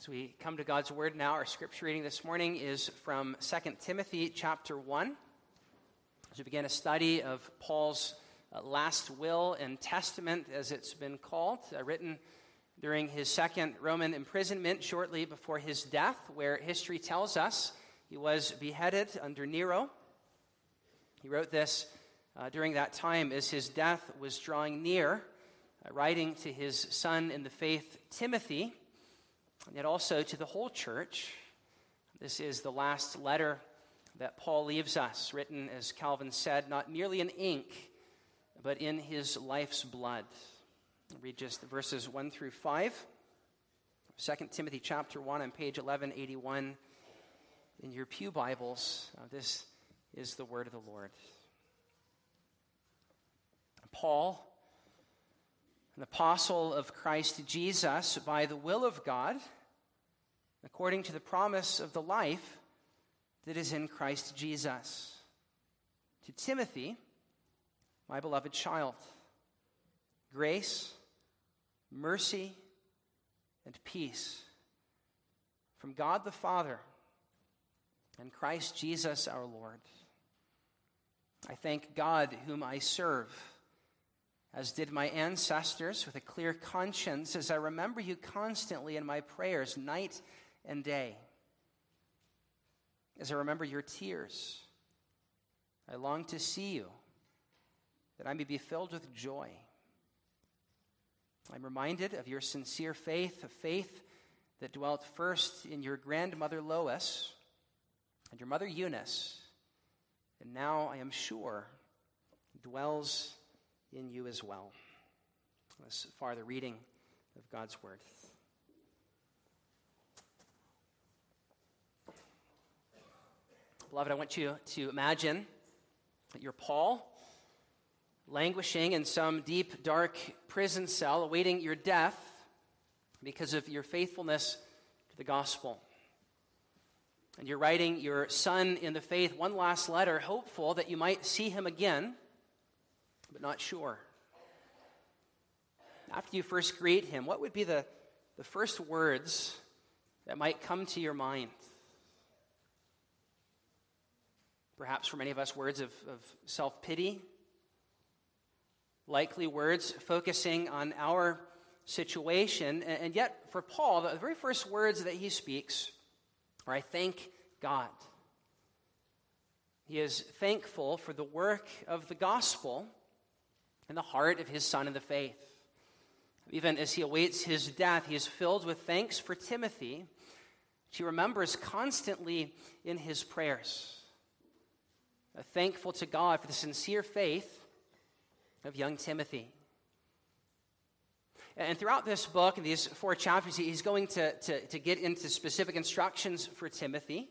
As we come to God's Word now, our scripture reading this morning is from 2 Timothy chapter 1. As we begin a study of Paul's uh, last will and testament, as it's been called, uh, written during his second Roman imprisonment shortly before his death, where history tells us he was beheaded under Nero. He wrote this uh, during that time as his death was drawing near, uh, writing to his son in the faith, Timothy and yet also to the whole church. This is the last letter that Paul leaves us, written, as Calvin said, not merely in ink, but in his life's blood. I'll read just verses 1 through 5. 2 Timothy chapter 1 on page 1181 in your Pew Bibles. Uh, this is the word of the Lord. Paul, an apostle of Christ Jesus by the will of God, according to the promise of the life that is in Christ Jesus. To Timothy, my beloved child, grace, mercy, and peace from God the Father and Christ Jesus our Lord. I thank God, whom I serve as did my ancestors, with a clear conscience, as I remember you constantly in my prayers, night and day. As I remember your tears, I long to see you, that I may be filled with joy. I'm reminded of your sincere faith, a faith that dwelt first in your grandmother Lois and your mother Eunice, and now I am sure dwells in you as well. This far the reading of God's word. Beloved, I want you to imagine that you're Paul, languishing in some deep, dark prison cell, awaiting your death because of your faithfulness to the gospel. And you're writing your son in the faith one last letter, hopeful that you might see him again but not sure. After you first greet him, what would be the, the first words that might come to your mind? Perhaps for many of us, words of, of self pity, likely words focusing on our situation. And, and yet, for Paul, the very first words that he speaks are I thank God. He is thankful for the work of the gospel in the heart of his son in the faith. Even as he awaits his death, he is filled with thanks for Timothy, which he remembers constantly in his prayers. Thankful to God for the sincere faith of young Timothy. And throughout this book, in these four chapters, he's going to, to, to get into specific instructions for Timothy,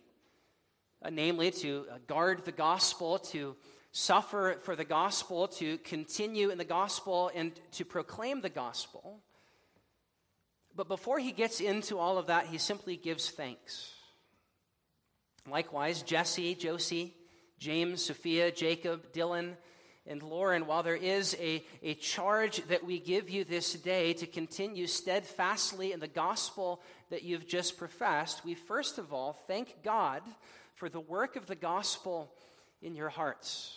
uh, namely to uh, guard the gospel, to suffer for the gospel, to continue in the gospel, and to proclaim the gospel. But before he gets into all of that, he simply gives thanks. Likewise, Jesse, Josie, James, Sophia, Jacob, Dylan, and Lauren, while there is a, a charge that we give you this day to continue steadfastly in the gospel that you've just professed, we first of all thank God for the work of the gospel in your hearts.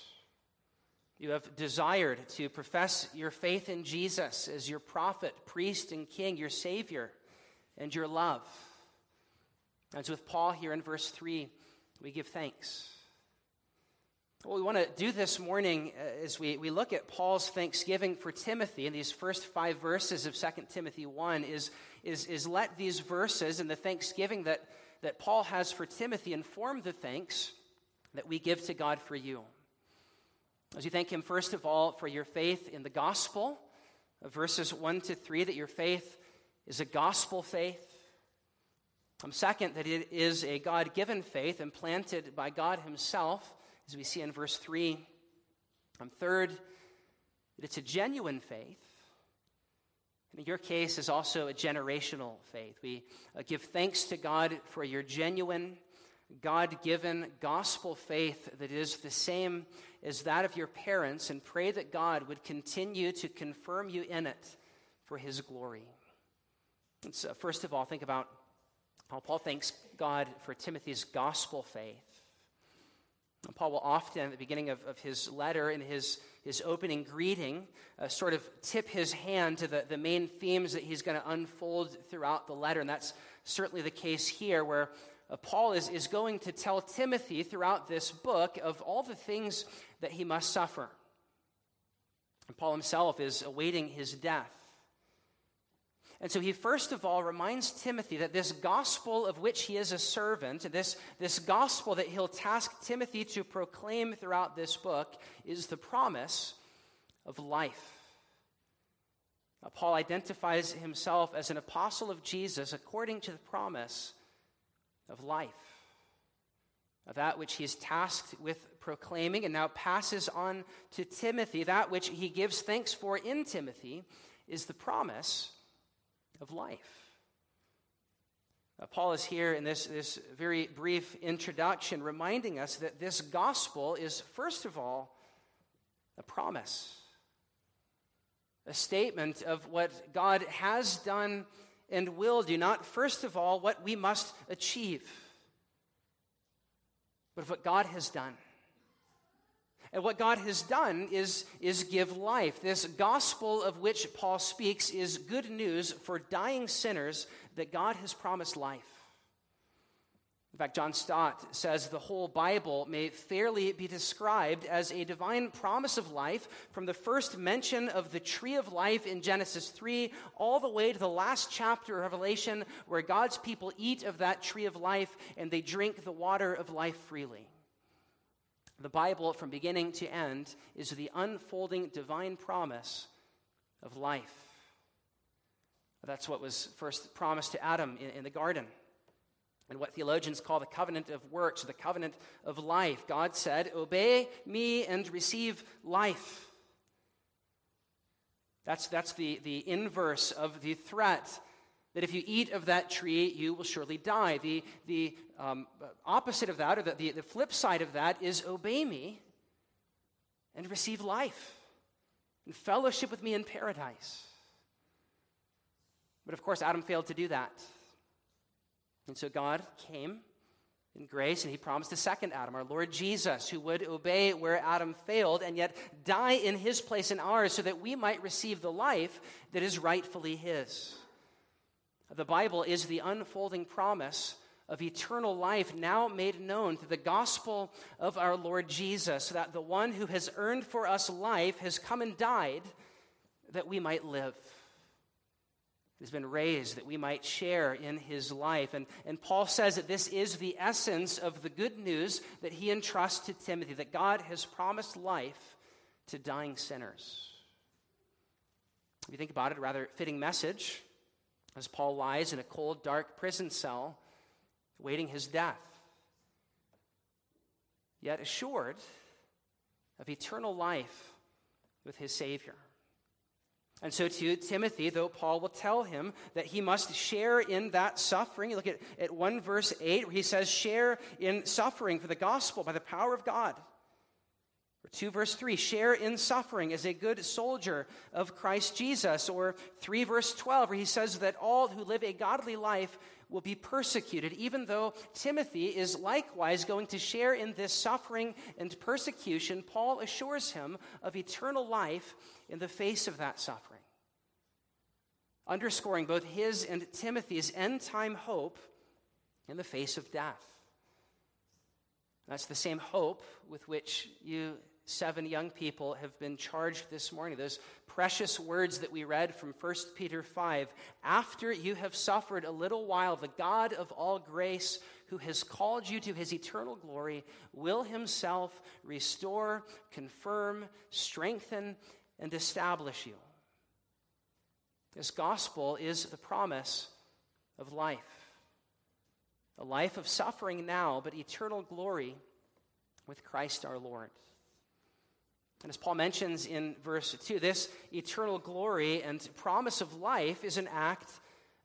You have desired to profess your faith in Jesus as your prophet, priest, and king, your Savior, and your love. As with Paul here in verse 3, we give thanks. What we want to do this morning as uh, we, we look at Paul's thanksgiving for Timothy in these first five verses of 2 Timothy 1 is, is, is let these verses and the thanksgiving that, that Paul has for Timothy inform the thanks that we give to God for you. As you thank Him, first of all, for your faith in the gospel, verses 1 to 3, that your faith is a gospel faith. Um, second, that it is a God given faith implanted by God Himself, as we see in verse 3. Um, third, that it's a genuine faith. And your case, is also a generational faith. We uh, give thanks to God for your genuine God given gospel faith that is the same as that of your parents and pray that God would continue to confirm you in it for his glory. So, first of all, think about how Paul thanks God for Timothy's gospel faith. Paul will often, at the beginning of, of his letter, in his, his opening greeting, uh, sort of tip his hand to the, the main themes that he's going to unfold throughout the letter. And that's certainly the case here, where uh, Paul is, is going to tell Timothy throughout this book of all the things that he must suffer. And Paul himself is awaiting his death. And so he first of all reminds Timothy that this gospel of which he is a servant, this, this gospel that he'll task Timothy to proclaim throughout this book, is the promise of life. Now, Paul identifies himself as an apostle of Jesus according to the promise of life, of that which he is tasked with proclaiming, and now passes on to Timothy. That which he gives thanks for in Timothy is the promise of life. Uh, Paul is here in this, this very brief introduction reminding us that this gospel is, first of all, a promise, a statement of what God has done and will do, not first of all what we must achieve, but of what God has done. And what God has done is, is give life. This gospel of which Paul speaks is good news for dying sinners that God has promised life. In fact, John Stott says the whole Bible may fairly be described as a divine promise of life from the first mention of the tree of life in Genesis 3 all the way to the last chapter of Revelation where God's people eat of that tree of life and they drink the water of life freely. The Bible, from beginning to end, is the unfolding divine promise of life. That's what was first promised to Adam in, in, the garden. And what theologians call the covenant of works, the covenant of life. God said, Obey me and receive life. That's, that's the, the inverse of the threat that if you eat of that tree, you will surely die. The, the um, opposite of that, or the, the, the flip side of that, is obey me and receive life and fellowship with me in paradise. But of course, Adam failed to do that. And so God came in grace and he promised a second Adam, our Lord Jesus, who would obey where Adam failed and yet die in his place and ours so that we might receive the life that is rightfully his. The Bible is the unfolding promise of eternal life now made known through the gospel of our Lord Jesus, that the one who has earned for us life has come and died that we might live. Has been raised that we might share in his life. And, and Paul says that this is the essence of the good news that he entrusts to Timothy that God has promised life to dying sinners. If you think about it, a rather fitting message as Paul lies in a cold, dark prison cell, waiting his death, yet assured of eternal life with his Savior. And so, to Timothy, though Paul will tell him that he must share in that suffering, you look at, at 1 verse 8, where he says, Share in suffering for the gospel by the power of God. Or 2 verse 3, share in suffering as a good soldier of Christ Jesus. Or 3 verse 12, where he says that all who live a godly life will be persecuted, even though Timothy is likewise going to share in this suffering and persecution. Paul assures him of eternal life in the face of that suffering, underscoring both his and Timothy's end time hope in the face of death. That's the same hope with which you seven young people have been charged this morning. Those precious words that we read from 1 Peter 5 After you have suffered a little while, the God of all grace, who has called you to his eternal glory, will himself restore, confirm, strengthen, and establish you. This gospel is the promise of life. A life of suffering now, but eternal glory with Christ our Lord. And as Paul mentions in verse 2, this eternal glory and promise of life is an act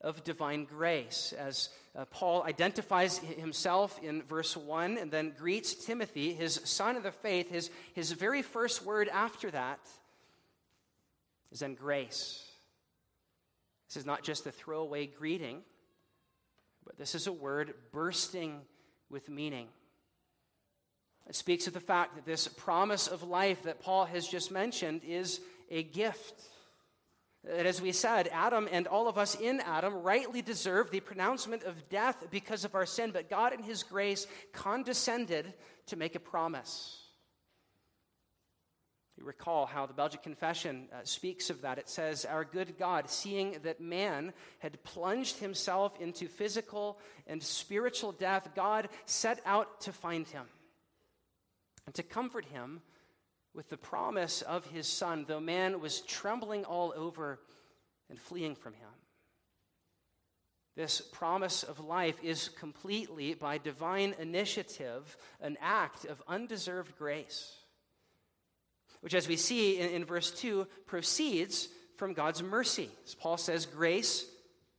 of divine grace. As uh, Paul identifies himself in verse 1 and then greets Timothy, his son of the faith, his, his very first word after that is then grace. This is not just a throwaway greeting, But this is a word bursting with meaning. It speaks of the fact that this promise of life that Paul has just mentioned is a gift. That, as we said, Adam and all of us in Adam rightly deserve the pronouncement of death because of our sin, but God, in His grace, condescended to make a promise. You recall how the Belgic Confession uh, speaks of that. It says, Our good God, seeing that man had plunged himself into physical and spiritual death, God set out to find him and to comfort him with the promise of his son, though man was trembling all over and fleeing from him. This promise of life is completely, by divine initiative, an act of undeserved grace, which, as we see in, in verse 2, proceeds from God's mercy. As Paul says, grace,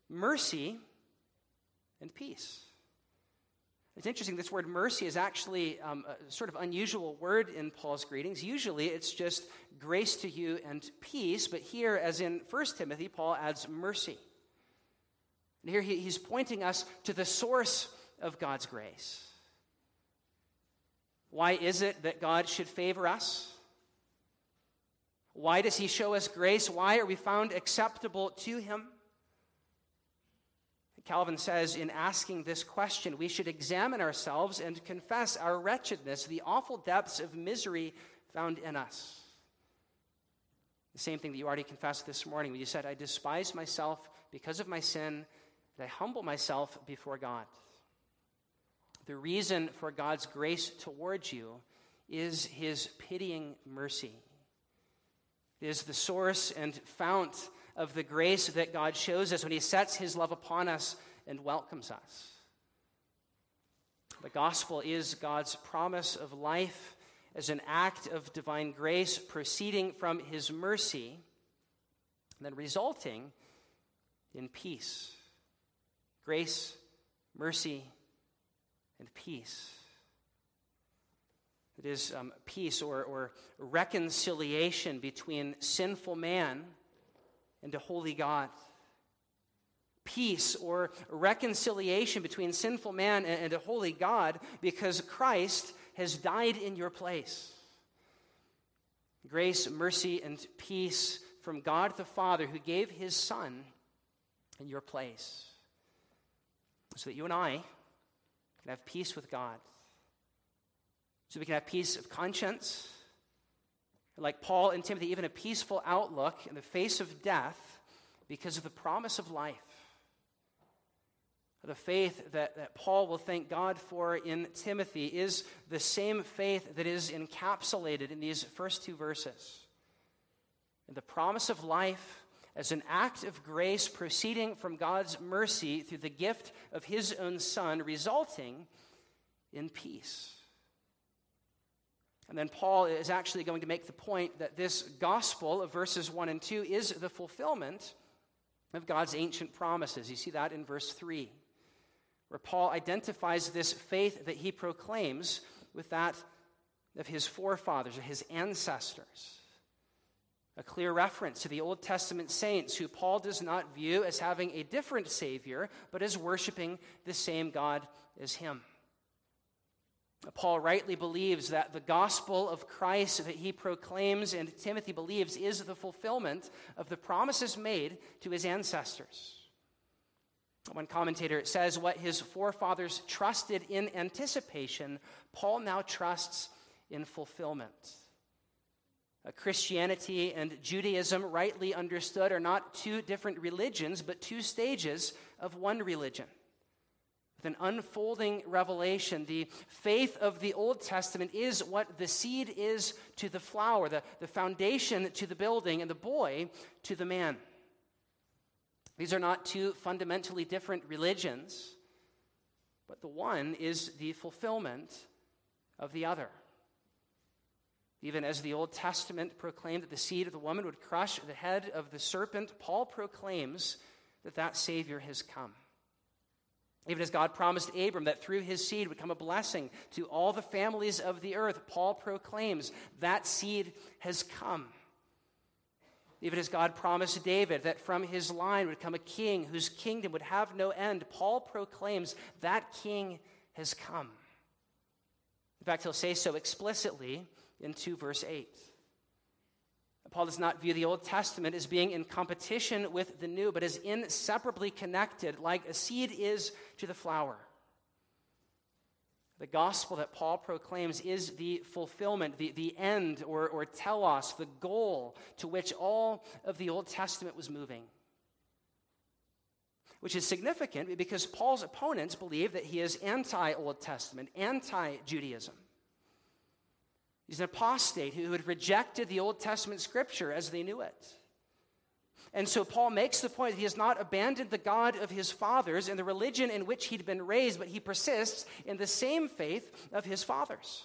mercy, and peace. It's interesting, this word mercy is actually um, a sort of unusual word in Paul's greetings. Usually it's just grace to you and peace, but here, as in 1 Timothy, Paul adds mercy. And here he, he's pointing us to the source of God's grace. Why is it that God should favor us? Why does he show us grace? Why are we found acceptable to him? Calvin says in asking this question, we should examine ourselves and confess our wretchedness, the awful depths of misery found in us. The same thing that you already confessed this morning when you said, I despise myself because of my sin, and I humble myself before God. The reason for God's grace towards you is his pitying mercy. It is the source and fount of the grace that God shows us when He sets His love upon us and welcomes us. The gospel is God's promise of life as an act of divine grace proceeding from His mercy and then resulting in peace. Grace, mercy, and peace. It is um, peace or, or reconciliation between sinful man and a holy God. Peace or reconciliation between sinful man and a holy God because Christ has died in your place. Grace, mercy, and peace from God the Father who gave his Son in your place so that you and I can have peace with God. So we can have peace of conscience like Paul and Timothy, even a peaceful outlook in the face of death because of the promise of life. The faith that, that Paul will thank God for in Timothy is the same faith that is encapsulated in these first two verses. And the promise of life as an act of grace proceeding from God's mercy through the gift of his own Son, resulting in peace. And then Paul is actually going to make the point that this gospel of verses 1 and 2 is the fulfillment of God's ancient promises. You see that in verse 3, where Paul identifies this faith that he proclaims with that of his forefathers or his ancestors. A clear reference to the Old Testament saints who Paul does not view as having a different Savior, but as worshiping the same God as him. Paul rightly believes that the gospel of Christ that he proclaims and Timothy believes is the fulfillment of the promises made to his ancestors. One commentator says what his forefathers trusted in anticipation, Paul now trusts in fulfillment. Christianity and Judaism, rightly understood, are not two different religions, but two stages of one religion with an unfolding revelation. The faith of the Old Testament is what the seed is to the flower, the, the foundation to the building, and the boy to the man. These are not two fundamentally different religions, but the one is the fulfillment of the other. Even as the Old Testament proclaimed that the seed of the woman would crush the head of the serpent, Paul proclaims that that Savior has come. Even as God promised Abram that through his seed would come a blessing to all the families of the earth, Paul proclaims that seed has come. Even as God promised David that from his line would come a king whose kingdom would have no end, Paul proclaims that king has come. In fact, he'll say so explicitly in 2 verse 8. Paul does not view the Old Testament as being in competition with the New, but as inseparably connected, like a seed is to the flower. The gospel that Paul proclaims is the fulfillment, the, the end, or, or telos, the goal to which all of the Old Testament was moving. Which is significant because Paul's opponents believe that he is anti Old Testament, anti Judaism. He's an apostate who had rejected the Old Testament scripture as they knew it. And so Paul makes the point that he has not abandoned the God of his fathers and the religion in which he'd been raised, but he persists in the same faith of his fathers.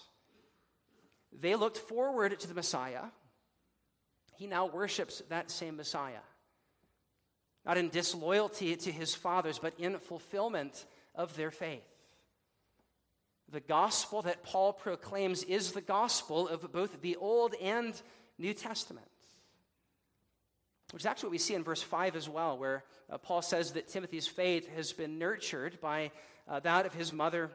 They looked forward to the Messiah. He now worships that same Messiah. Not in disloyalty to his fathers, but in fulfillment of their faith. The gospel that Paul proclaims is the gospel of both the Old and New Testament. Which is actually what we see in verse 5 as well, where uh, Paul says that Timothy's faith has been nurtured by uh, that of his mother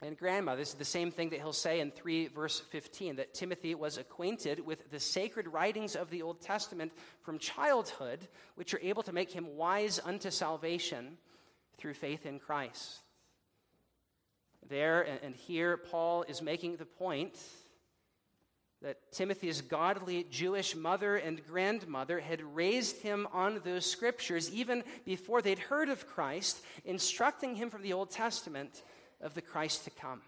and grandmother. This is the same thing that he'll say in 3 verse 15 that Timothy was acquainted with the sacred writings of the Old Testament from childhood, which are able to make him wise unto salvation through faith in Christ. There and here, Paul is making the point that Timothy's godly Jewish mother and grandmother had raised him on those scriptures even before they'd heard of Christ, instructing him from the Old Testament of the Christ to come.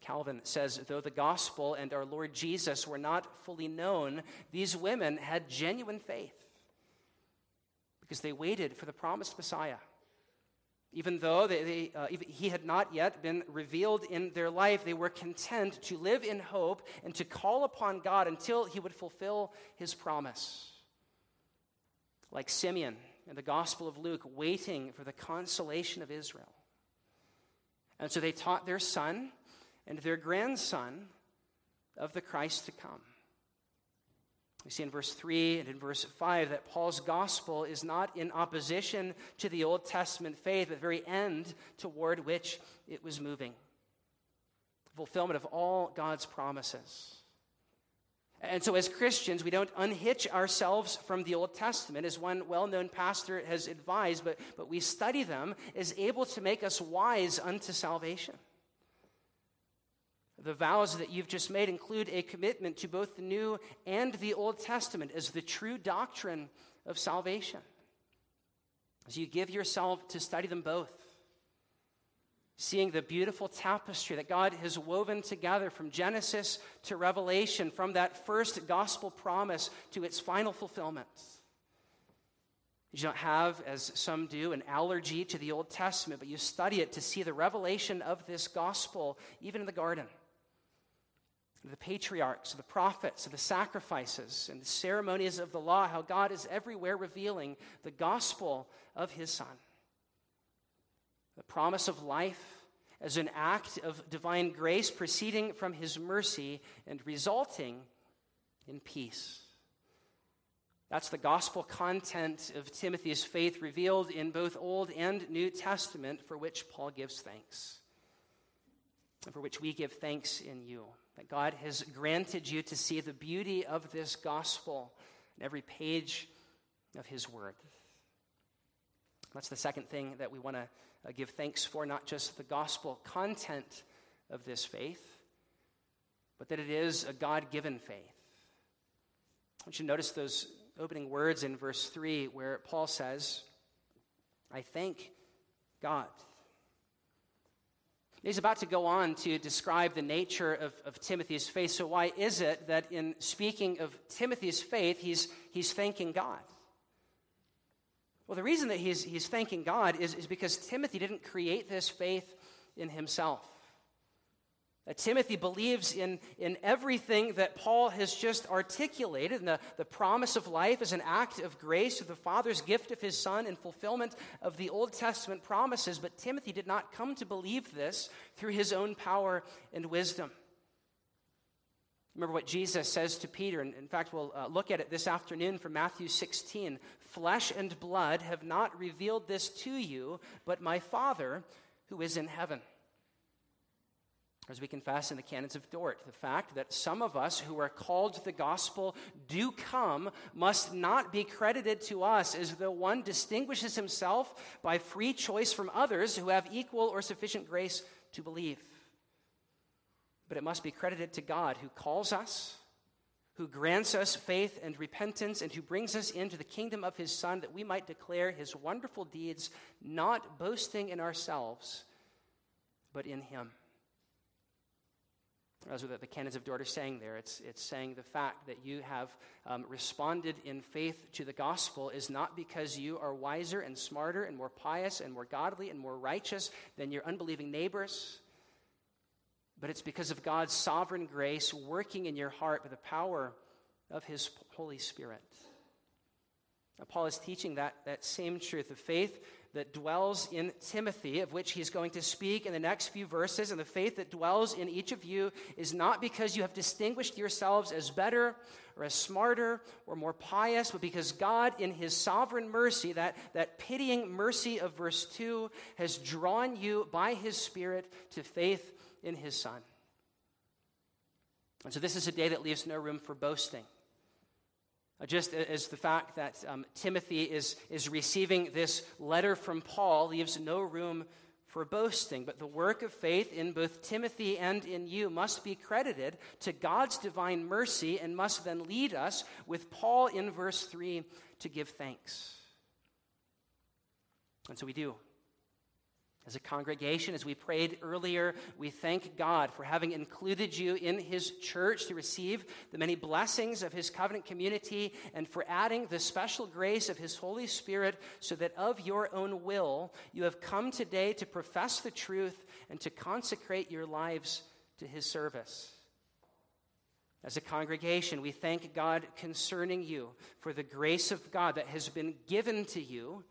Calvin says, though the gospel and our Lord Jesus were not fully known, these women had genuine faith because they waited for the promised Messiah. Even though they, uh, he had not yet been revealed in their life, they were content to live in hope and to call upon God until he would fulfill his promise. Like Simeon in the Gospel of Luke, waiting for the consolation of Israel. And so they taught their son and their grandson of the Christ to come. We see in verse 3 and in verse 5 that Paul's gospel is not in opposition to the Old Testament faith, but the very end toward which it was moving. Fulfillment of all God's promises. And so, as Christians, we don't unhitch ourselves from the Old Testament, as one well known pastor has advised, but, but we study them as able to make us wise unto salvation. The vows that you've just made include a commitment to both the New and the Old Testament as the true doctrine of salvation. As you give yourself to study them both, seeing the beautiful tapestry that God has woven together from Genesis to Revelation, from that first gospel promise to its final fulfillment. You don't have, as some do, an allergy to the Old Testament, but you study it to see the revelation of this gospel, even in the garden the patriarchs, the prophets, the sacrifices, and the ceremonies of the law, how God is everywhere revealing the gospel of his Son. The promise of life as an act of divine grace proceeding from his mercy and resulting in peace. That's the gospel content of Timothy's faith revealed in both Old and New Testament, for which Paul gives thanks, and for which we give thanks in you that God has granted you to see the beauty of this gospel in every page of His Word. That's the second thing that we want to uh, give thanks for, not just the gospel content of this faith, but that it is a God given faith. I want you to notice those opening words in verse 3 where Paul says, I thank God. He's about to go on to describe the nature of, of Timothy's faith. So, why is it that in speaking of Timothy's faith, he's, he's thanking God? Well, the reason that he's, he's thanking God is, is because Timothy didn't create this faith in himself. Timothy believes in, in everything that Paul has just articulated. And the, the promise of life is an act of grace of the Father's gift of his Son in fulfillment of the Old Testament promises. But Timothy did not come to believe this through his own power and wisdom. Remember what Jesus says to Peter. And in fact, we'll uh, look at it this afternoon from Matthew 16. Flesh and blood have not revealed this to you, but my Father who is in heaven. As we confess in the canons of Dort, the fact that some of us who are called to the gospel do come must not be credited to us as though one distinguishes himself by free choice from others who have equal or sufficient grace to believe but it must be credited to God who calls us, who grants us faith and repentance, and who brings us into the kingdom of his Son that we might declare his wonderful deeds, not boasting in ourselves, but in him. As what the canons of Dort are saying there, it's, it's saying the fact that you have um, responded in faith to the gospel is not because you are wiser and smarter and more pious and more godly and more righteous than your unbelieving neighbors but it's because of God's sovereign grace working in your heart by the power of His Holy Spirit. Now, Paul is teaching that, that same truth of faith that dwells in Timothy, of which he's going to speak in the next few verses. And the faith that dwells in each of you is not because you have distinguished yourselves as better or as smarter or more pious, but because God, in his sovereign mercy, that, that pitying mercy of verse 2, has drawn you by his Spirit to faith in his Son. And so this is a day that leaves no room for boasting. Uh, just as the fact that um, Timothy is, is receiving this letter from Paul leaves no room for boasting, but the work of faith in both Timothy and in you must be credited to God's divine mercy and must then lead us, with Paul in verse 3, to give thanks. And so we do. As a congregation, as we prayed earlier, we thank God for having included you in His church to receive the many blessings of His covenant community and for adding the special grace of His Holy Spirit so that of your own will you have come today to profess the truth and to consecrate your lives to His service. As a congregation, we thank God concerning you for the grace of God that has been given to you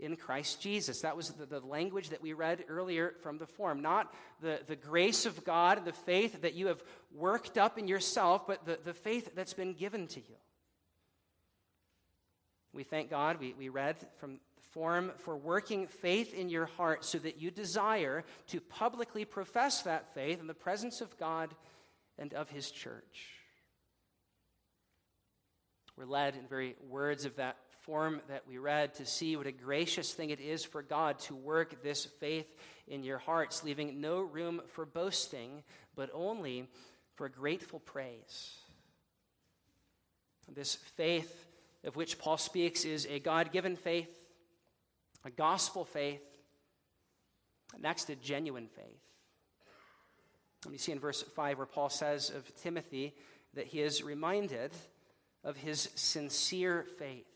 in Christ Jesus. That was the, the, language that we read earlier from the form. Not the, the grace of God the faith that you have worked up in yourself, but the, the faith that's been given to you. We thank God, we, we read from the form for working faith in your heart so that you desire to publicly profess that faith in the presence of God and of His church. We're led in very words of that form that we read to see what a gracious thing it is for God to work this faith in your hearts, leaving no room for boasting, but only for grateful praise. This faith of which Paul speaks is a God given faith, a gospel faith, next, a genuine faith. And you see in verse 5 where Paul says of Timothy that he is reminded of his sincere faith.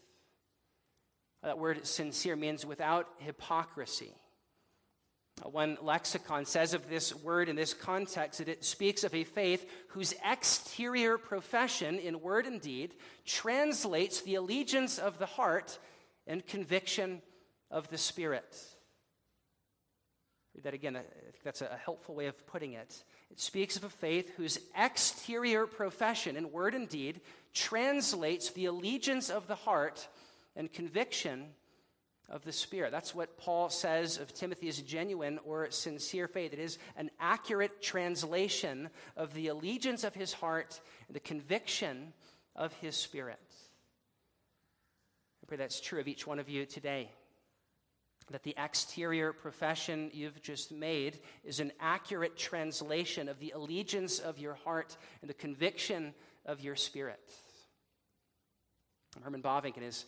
That word sincere means without hypocrisy. Uh, one lexicon says of this word in this context that it speaks of a faith whose exterior profession in word and deed translates the allegiance of the heart and conviction of the spirit. Read that again. I think that's a helpful way of putting it. It speaks of a faith whose exterior profession in word and deed translates the allegiance of the heart and conviction of the Spirit. That's what Paul says of Timothy's genuine or sincere faith. It is an accurate translation of the allegiance of his heart and the conviction of his spirit. I pray that's true of each one of you today. That the exterior profession you've just made is an accurate translation of the allegiance of your heart and the conviction of your spirit. Herman Bavinck, in his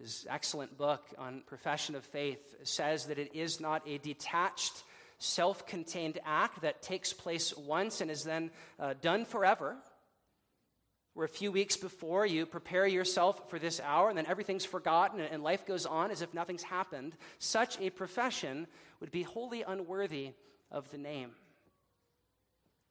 his excellent book on profession of faith says that it is not a detached, self contained act that takes place once and is then uh, done forever. Where a few weeks before you prepare yourself for this hour and then everything's forgotten and life goes on as if nothing's happened, such a profession would be wholly unworthy of the name.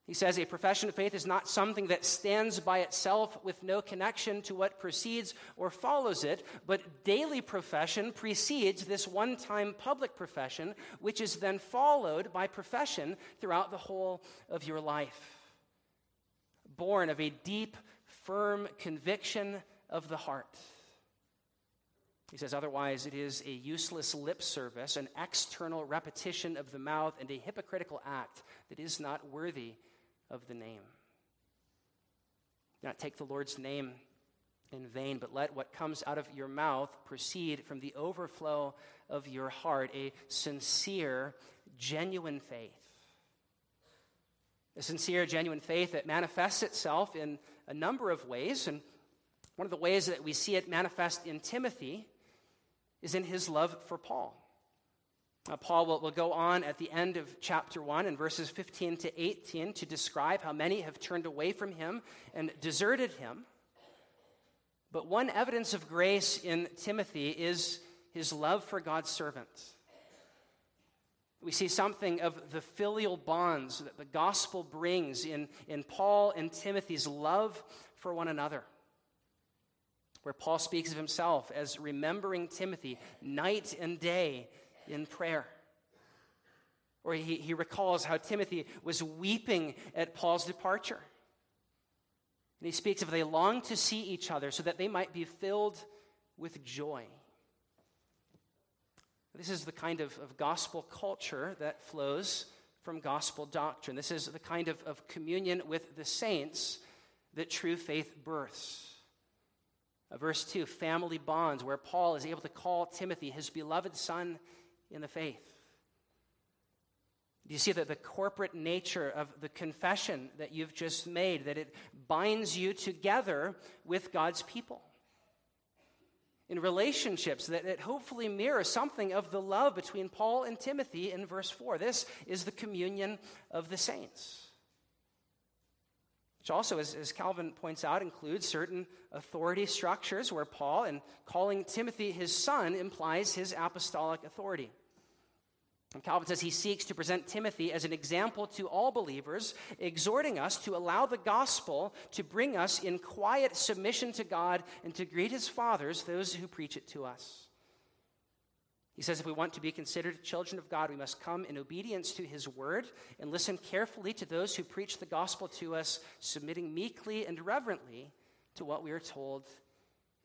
He says a profession of faith is not something that stands by itself with no connection to what precedes or follows it, but daily profession precedes this one time public profession, which is then followed by profession throughout the whole of your life. born of a deep, firm conviction of the heart. He says, otherwise, it is a useless lip service, an external repetition of the mouth, and a hypocritical act that is not worthy of the name. Do not take the Lord's name in vain, but let what comes out of your mouth proceed from the overflow of your heart, a sincere, genuine faith. A sincere, genuine faith that manifests itself in a number of ways. And one of the ways that we see it manifest in Timothy is in his love for Paul. Uh, Paul will, will go on at the end of chapter 1 in verses 15 to 18 to describe how many have turned away from him and deserted him. But one evidence of grace in Timothy is his love for God's servants. We see something of the filial bonds that the gospel brings in, in Paul and Timothy's love for one another where Paul speaks of himself as remembering Timothy night and day in prayer. Or he, he recalls how Timothy was weeping at Paul's departure. And he speaks of they long to see each other so that they might be filled with joy. This is the kind of, of gospel culture that flows from gospel doctrine. This is the kind of, of communion with the saints that true faith births. Uh, verse 2 family bonds, where Paul is able to call Timothy his beloved son in the faith. Do you see that the corporate nature of the confession that you've just made, that it binds you together with God's people? In relationships that it hopefully mirror something of the love between Paul and Timothy in verse 4. This is the communion of the saints which also, as, as, Calvin points out, includes certain authority structures where Paul, in calling Timothy his son, implies his apostolic authority. And Calvin says he seeks to present Timothy as an example to all believers, exhorting us to allow the gospel to bring us in quiet submission to God and to greet his fathers, those who preach it to us. He says if we want to be considered children of God, we must come in obedience to his word and listen carefully to those who preach the gospel to us, submitting meekly and reverently to what we are told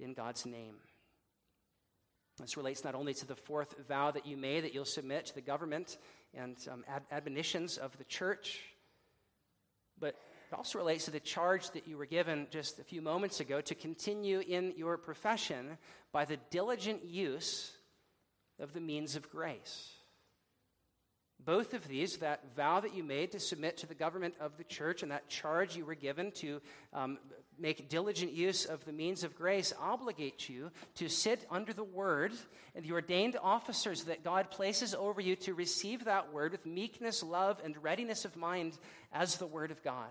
in God's name. This relates not only to the fourth vow that you made that you'll submit to the government and um, ad- admonitions of the church, but it also relates to the charge that you were given just a few moments ago to continue in your profession by the diligent use of the means of grace. Both of these, that vow that you made to submit to the government of the church and that charge you were given to um, make diligent use of the means of grace, obligate you to sit under the word and the ordained officers that God places over you to receive that word with meekness, love, and readiness of mind as the word of God.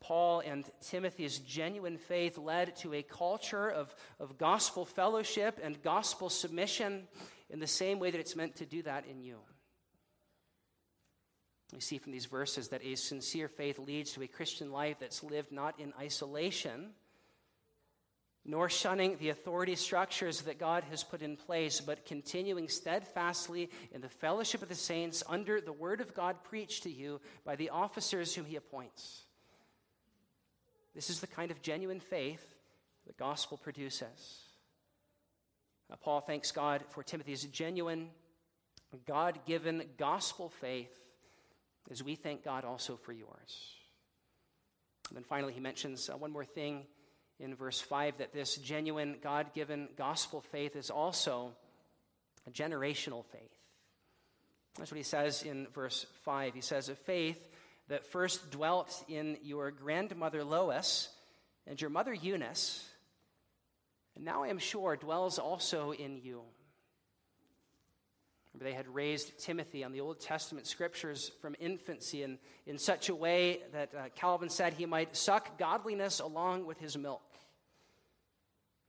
Paul and Timothy's genuine faith led to a culture of, of gospel fellowship and gospel submission in the same way that it's meant to do that in you. We see from these verses that a sincere faith leads to a Christian life that's lived not in isolation, nor shunning the authority structures that God has put in place, but continuing steadfastly in the fellowship of the saints under the word of God preached to you by the officers whom he appoints. This is the kind of genuine faith the gospel produces. Now, Paul thanks God for Timothy's genuine, God given gospel faith, as we thank God also for yours. And then finally, he mentions uh, one more thing in verse 5 that this genuine, God given gospel faith is also a generational faith. That's what he says in verse 5. He says, A faith that first dwelt in your grandmother Lois and your mother Eunice, and now I am sure dwells also in you. Remember, they had raised Timothy on the Old Testament scriptures from infancy in, in such a way that uh, Calvin said he might suck godliness along with his milk.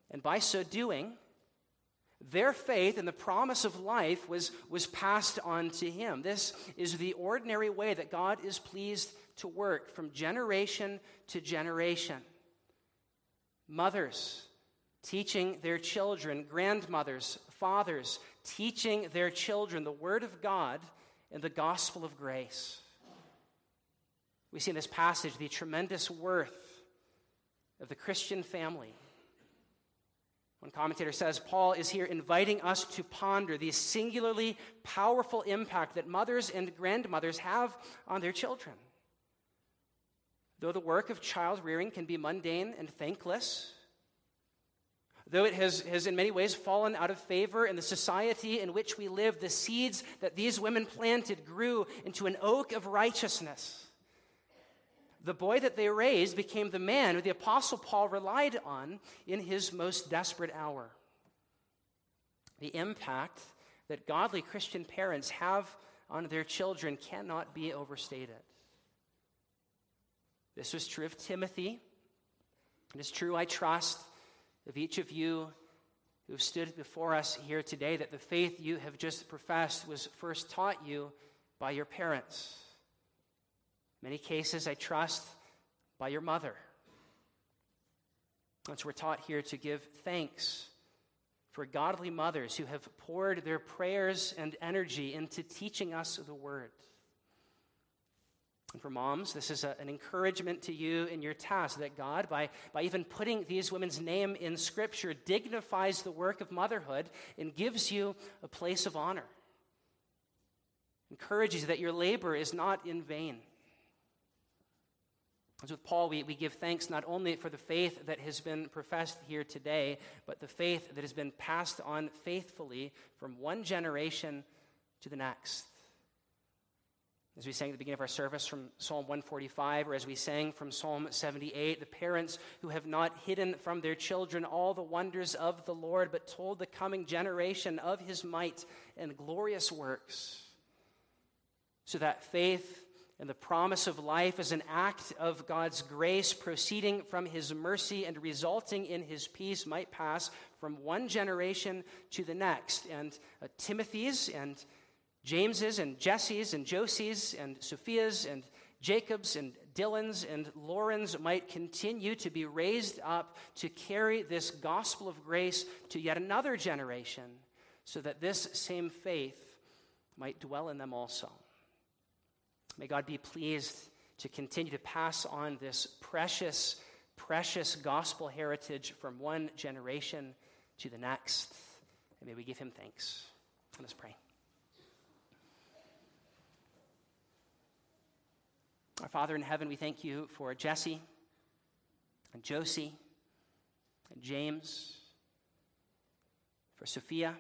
And by so doing, their faith and the promise of life was, was passed on to him. This is the ordinary way that God is pleased to work from generation to generation. Mothers teaching their children, grandmothers, fathers teaching their children the Word of God and the gospel of grace. We see in this passage the tremendous worth of the Christian family. One commentator says Paul is here inviting us to ponder the singularly powerful impact that mothers and grandmothers have on their children. Though the work of child rearing can be mundane and thankless, though it has, has in many ways fallen out of favor in the society in which we live, the seeds that these women planted grew into an oak of righteousness the boy that they raised became the man who the Apostle Paul relied on in his most desperate hour. The impact that godly Christian parents have on their children cannot be overstated. This was true of Timothy. It is true, I trust, of each of you who have stood before us here today that the faith you have just professed was first taught you by your parents. Many cases, I trust, by your mother. Once we're taught here to give thanks for godly mothers who have poured their prayers and energy into teaching us the word. And for moms, this is a, an encouragement to you in your task that God, by, by even putting these women's name in Scripture, dignifies the work of motherhood and gives you a place of honor. Encourages that your labor is not in vain. As with Paul, we, we give thanks not only for the faith that has been professed here today, but the faith that has been passed on faithfully from one generation to the next. As we sang at the beginning of our service from Psalm 145, or as we sang from Psalm 78, the parents who have not hidden from their children all the wonders of the Lord, but told the coming generation of his might and glorious works, so that faith and the promise of life is an act of God's grace proceeding from his mercy and resulting in his peace might pass from one generation to the next. And uh, Timothy's and James's and Jesse's and Josie's and Sophia's and Jacob's and Dylan's and Lauren's might continue to be raised up to carry this gospel of grace to yet another generation so that this same faith might dwell in them also. May God be pleased to continue to pass on this precious, precious gospel heritage from one generation to the next. And may we give him thanks. Let us pray. Our Father in heaven, we thank you for Jesse and Josie and James, for Sophia,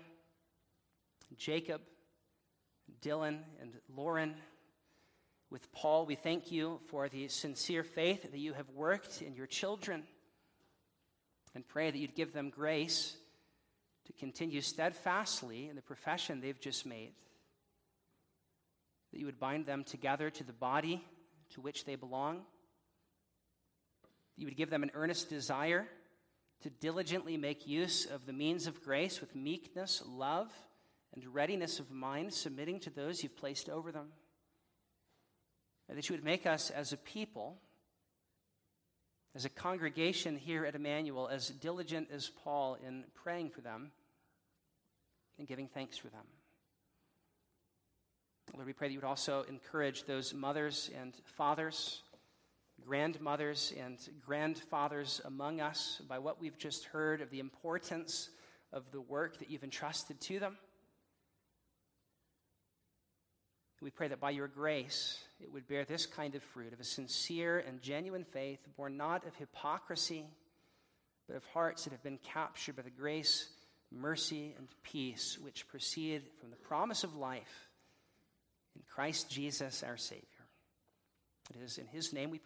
and Jacob, and Dylan, and Lauren with Paul, we thank you for the sincere faith that you have worked in your children and pray that you'd give them grace to continue steadfastly in the profession they've just made. That you would bind them together to the body to which they belong. That you would give them an earnest desire to diligently make use of the means of grace with meekness, love, and readiness of mind, submitting to those you've placed over them that you would make us as a people, as a congregation here at Emmanuel, as diligent as Paul in praying for them and giving thanks for them. Lord, we pray that you would also encourage those mothers and fathers, grandmothers and grandfathers among us by what we've just heard of the importance of the work that you've entrusted to them. We pray that by your grace, it would bear this kind of fruit of a sincere and genuine faith, born not of hypocrisy, but of hearts that have been captured by the grace, mercy, and peace which proceed from the promise of life in Christ Jesus our Savior. It is in His name we pray.